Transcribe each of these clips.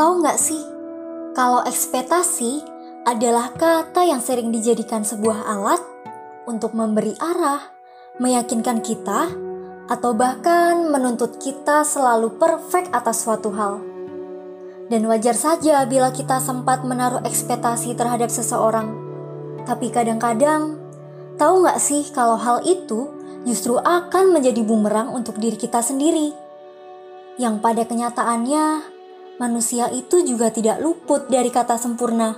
Tahu nggak sih, kalau ekspektasi adalah kata yang sering dijadikan sebuah alat untuk memberi arah, meyakinkan kita, atau bahkan menuntut kita selalu perfect atas suatu hal. Dan wajar saja bila kita sempat menaruh ekspektasi terhadap seseorang. Tapi kadang-kadang, tahu nggak sih kalau hal itu justru akan menjadi bumerang untuk diri kita sendiri. Yang pada kenyataannya, manusia itu juga tidak luput dari kata sempurna.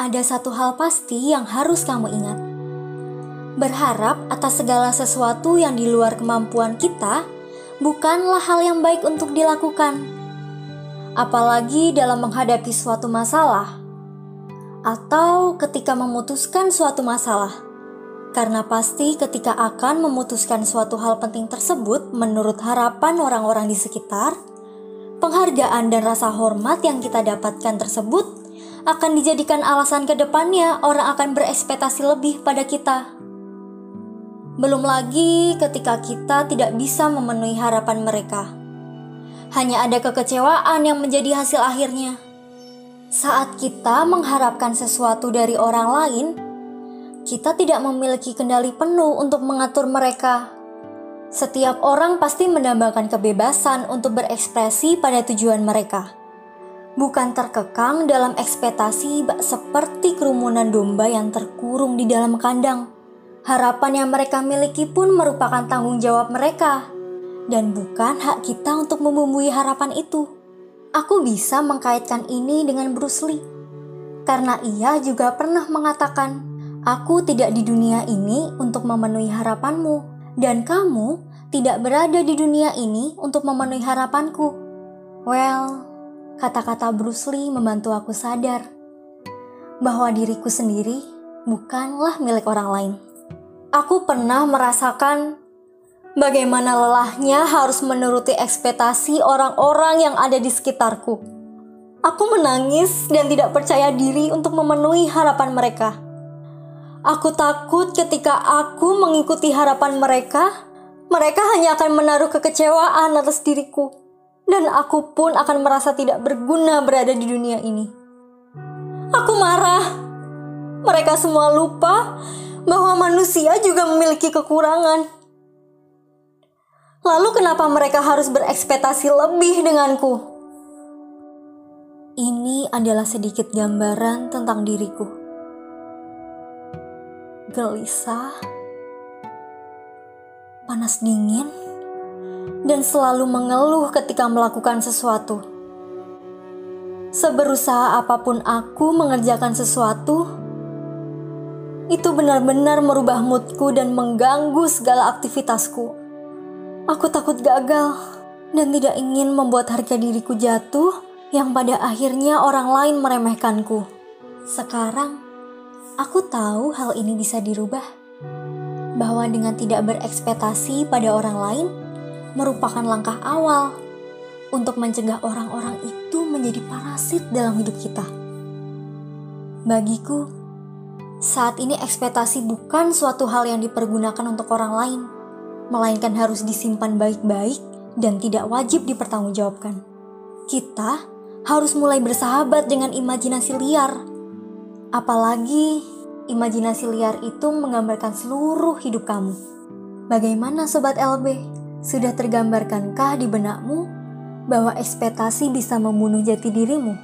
Ada satu hal pasti yang harus kamu ingat. Berharap atas segala sesuatu yang di luar kemampuan kita bukanlah hal yang baik untuk dilakukan apalagi dalam menghadapi suatu masalah atau ketika memutuskan suatu masalah. Karena pasti ketika akan memutuskan suatu hal penting tersebut menurut harapan orang-orang di sekitar, penghargaan dan rasa hormat yang kita dapatkan tersebut akan dijadikan alasan ke depannya orang akan berekspektasi lebih pada kita. Belum lagi ketika kita tidak bisa memenuhi harapan mereka hanya ada kekecewaan yang menjadi hasil akhirnya. Saat kita mengharapkan sesuatu dari orang lain, kita tidak memiliki kendali penuh untuk mengatur mereka. Setiap orang pasti mendambakan kebebasan untuk berekspresi pada tujuan mereka, bukan terkekang dalam ekspektasi seperti kerumunan domba yang terkurung di dalam kandang. Harapan yang mereka miliki pun merupakan tanggung jawab mereka dan bukan hak kita untuk membumbui harapan itu. Aku bisa mengkaitkan ini dengan Bruce Lee, karena ia juga pernah mengatakan, "Aku tidak di dunia ini untuk memenuhi harapanmu, dan kamu tidak berada di dunia ini untuk memenuhi harapanku." Well, kata-kata Bruce Lee membantu aku sadar bahwa diriku sendiri bukanlah milik orang lain. Aku pernah merasakan Bagaimana lelahnya harus menuruti ekspektasi orang-orang yang ada di sekitarku. Aku menangis dan tidak percaya diri untuk memenuhi harapan mereka. Aku takut ketika aku mengikuti harapan mereka, mereka hanya akan menaruh kekecewaan atas diriku, dan aku pun akan merasa tidak berguna berada di dunia ini. Aku marah. Mereka semua lupa bahwa manusia juga memiliki kekurangan Lalu kenapa mereka harus berekspektasi lebih denganku? Ini adalah sedikit gambaran tentang diriku. Gelisah, panas dingin, dan selalu mengeluh ketika melakukan sesuatu. Seberusaha apa pun aku mengerjakan sesuatu, itu benar-benar merubah moodku dan mengganggu segala aktivitasku. Aku takut gagal dan tidak ingin membuat harga diriku jatuh yang pada akhirnya orang lain meremehkanku. Sekarang, aku tahu hal ini bisa dirubah. Bahwa dengan tidak berekspektasi pada orang lain merupakan langkah awal untuk mencegah orang-orang itu menjadi parasit dalam hidup kita. Bagiku, saat ini ekspektasi bukan suatu hal yang dipergunakan untuk orang lain, melainkan harus disimpan baik-baik dan tidak wajib dipertanggungjawabkan. Kita harus mulai bersahabat dengan imajinasi liar. Apalagi imajinasi liar itu menggambarkan seluruh hidup kamu. Bagaimana sobat LB? Sudah tergambarkankah di benakmu bahwa ekspektasi bisa membunuh jati dirimu?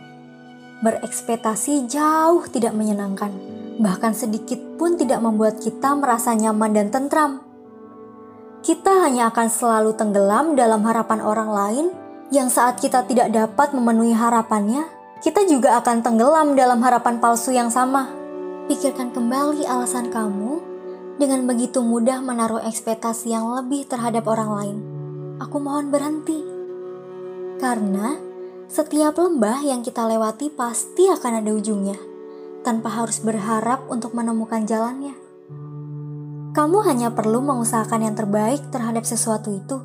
Berekspektasi jauh tidak menyenangkan, bahkan sedikit pun tidak membuat kita merasa nyaman dan tentram kita hanya akan selalu tenggelam dalam harapan orang lain yang saat kita tidak dapat memenuhi harapannya, kita juga akan tenggelam dalam harapan palsu yang sama. Pikirkan kembali alasan kamu dengan begitu mudah menaruh ekspektasi yang lebih terhadap orang lain. Aku mohon berhenti. Karena setiap lembah yang kita lewati pasti akan ada ujungnya, tanpa harus berharap untuk menemukan jalannya. Kamu hanya perlu mengusahakan yang terbaik terhadap sesuatu itu.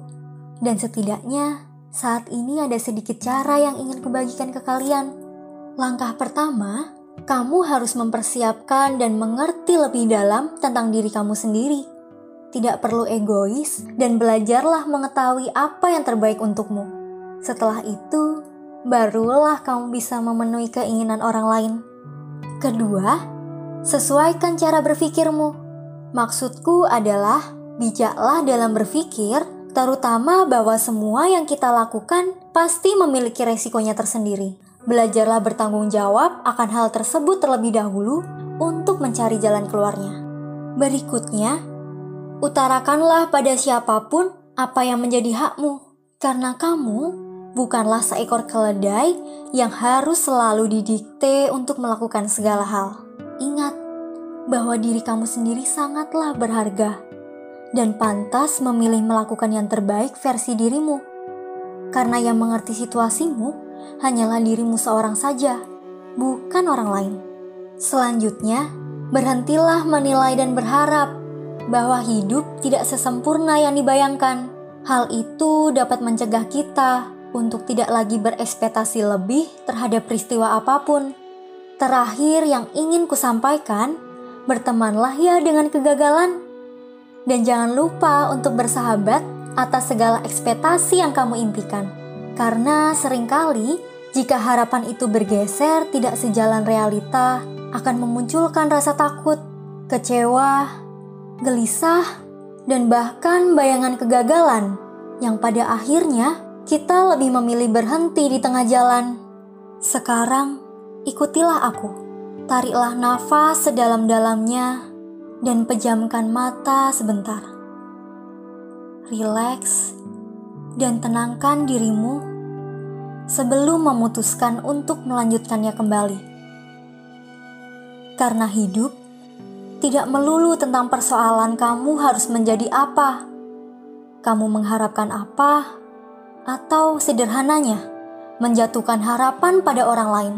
Dan setidaknya, saat ini ada sedikit cara yang ingin kubagikan ke kalian. Langkah pertama, kamu harus mempersiapkan dan mengerti lebih dalam tentang diri kamu sendiri. Tidak perlu egois dan belajarlah mengetahui apa yang terbaik untukmu. Setelah itu, barulah kamu bisa memenuhi keinginan orang lain. Kedua, sesuaikan cara berpikirmu. Maksudku adalah bijaklah dalam berpikir, terutama bahwa semua yang kita lakukan pasti memiliki resikonya tersendiri. Belajarlah bertanggung jawab akan hal tersebut terlebih dahulu untuk mencari jalan keluarnya. Berikutnya, utarakanlah pada siapa pun apa yang menjadi hakmu, karena kamu bukanlah seekor keledai yang harus selalu didikte untuk melakukan segala hal. Ingat bahwa diri kamu sendiri sangatlah berharga dan pantas memilih melakukan yang terbaik versi dirimu. Karena yang mengerti situasimu hanyalah dirimu seorang saja, bukan orang lain. Selanjutnya, berhentilah menilai dan berharap bahwa hidup tidak sesempurna yang dibayangkan. Hal itu dapat mencegah kita untuk tidak lagi berekspektasi lebih terhadap peristiwa apa pun. Terakhir yang ingin kusampaikan, bertemanlah ya dengan kegagalan. Dan jangan lupa untuk bersahabat atas segala ekspektasi yang kamu impikan. Karena sering kali jika harapan itu bergeser tidak sejalan realita, akan memunculkan rasa takut, kecewa, gelisah, dan bahkan bayangan kegagalan yang pada akhirnya kita lebih memilih berhenti di tengah jalan. Sekarang, ikutilah aku. Tariklah nafas sedalam-dalamnya dan pejamkan mata sebentar. Rileks dan tenangkan dirimu sebelum memutuskan untuk melanjutkannya kembali. Karena hidup tidak melulu tentang persoalan kamu harus menjadi apa. Kamu mengharapkan apa atau sederhananya, menjatuhkan harapan pada orang lain.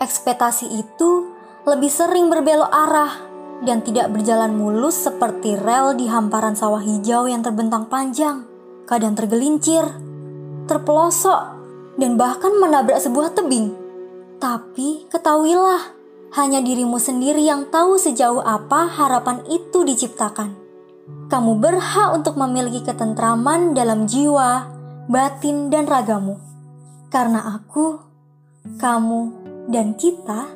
Ekspektasi itu lebih sering berbelok arah dan tidak berjalan mulus seperti rel di hamparan sawah hijau yang terbentang panjang, kadang tergelincir, terpelosok, dan bahkan menabrak sebuah tebing. Tapi ketahuilah, hanya dirimu sendiri yang tahu sejauh apa harapan itu diciptakan. Kamu berhak untuk memiliki ketentraman dalam jiwa, batin, dan ragamu. Karena aku, kamu, dan kita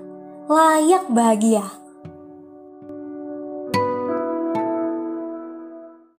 layak bahagia.